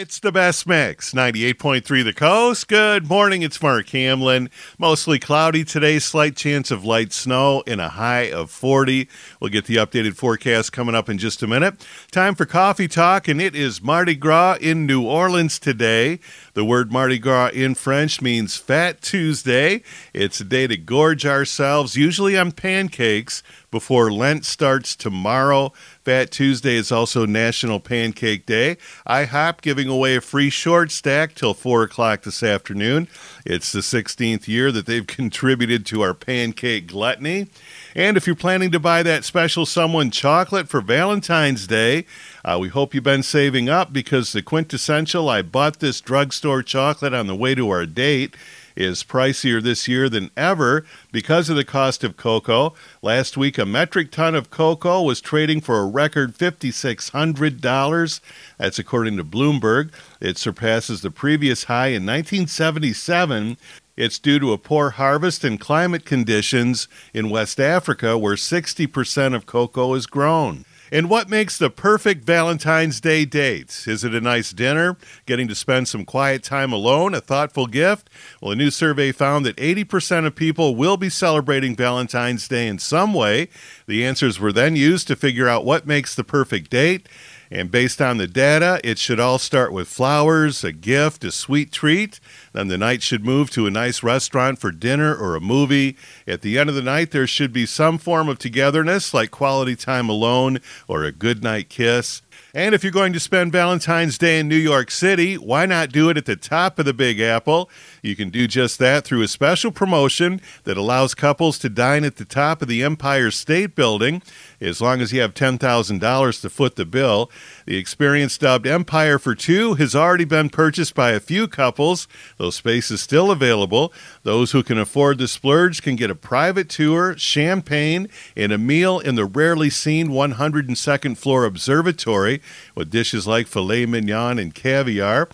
It's the best mix, 98.3 The Coast. Good morning, it's Mark Hamlin. Mostly cloudy today, slight chance of light snow and a high of 40. We'll get the updated forecast coming up in just a minute. Time for coffee talk, and it is Mardi Gras in New Orleans today. The word Mardi Gras in French means Fat Tuesday. It's a day to gorge ourselves, usually on pancakes, before Lent starts tomorrow. Fat Tuesday is also National Pancake Day. IHOP giving away a free short stack till 4 o'clock this afternoon. It's the 16th year that they've contributed to our pancake gluttony. And if you're planning to buy that special someone chocolate for Valentine's Day, uh, we hope you've been saving up because the quintessential I bought this drugstore chocolate on the way to our date is pricier this year than ever because of the cost of cocoa. Last week, a metric ton of cocoa was trading for a record $5,600. That's according to Bloomberg. It surpasses the previous high in 1977. It's due to a poor harvest and climate conditions in West Africa, where 60% of cocoa is grown. And what makes the perfect Valentine's Day date? Is it a nice dinner, getting to spend some quiet time alone, a thoughtful gift? Well, a new survey found that 80% of people will be celebrating Valentine's Day in some way. The answers were then used to figure out what makes the perfect date. And based on the data, it should all start with flowers, a gift, a sweet treat. Then the night should move to a nice restaurant for dinner or a movie. At the end of the night, there should be some form of togetherness, like quality time alone or a good night kiss. And if you're going to spend Valentine's Day in New York City, why not do it at the top of the Big Apple? You can do just that through a special promotion that allows couples to dine at the top of the Empire State Building as long as you have $10,000 to foot the bill. The experience dubbed Empire for Two has already been purchased by a few couples. Those spaces still available. Those who can afford the splurge can get a private tour, champagne, and a meal in the rarely seen 102nd floor observatory with dishes like filet mignon and caviar.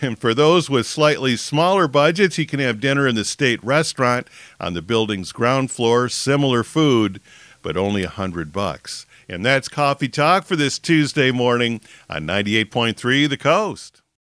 And for those with slightly smaller budgets, you can have dinner in the state restaurant on the building's ground floor, similar food, but only a hundred bucks. And that's Coffee Talk for this Tuesday morning on 98.3 The Coast.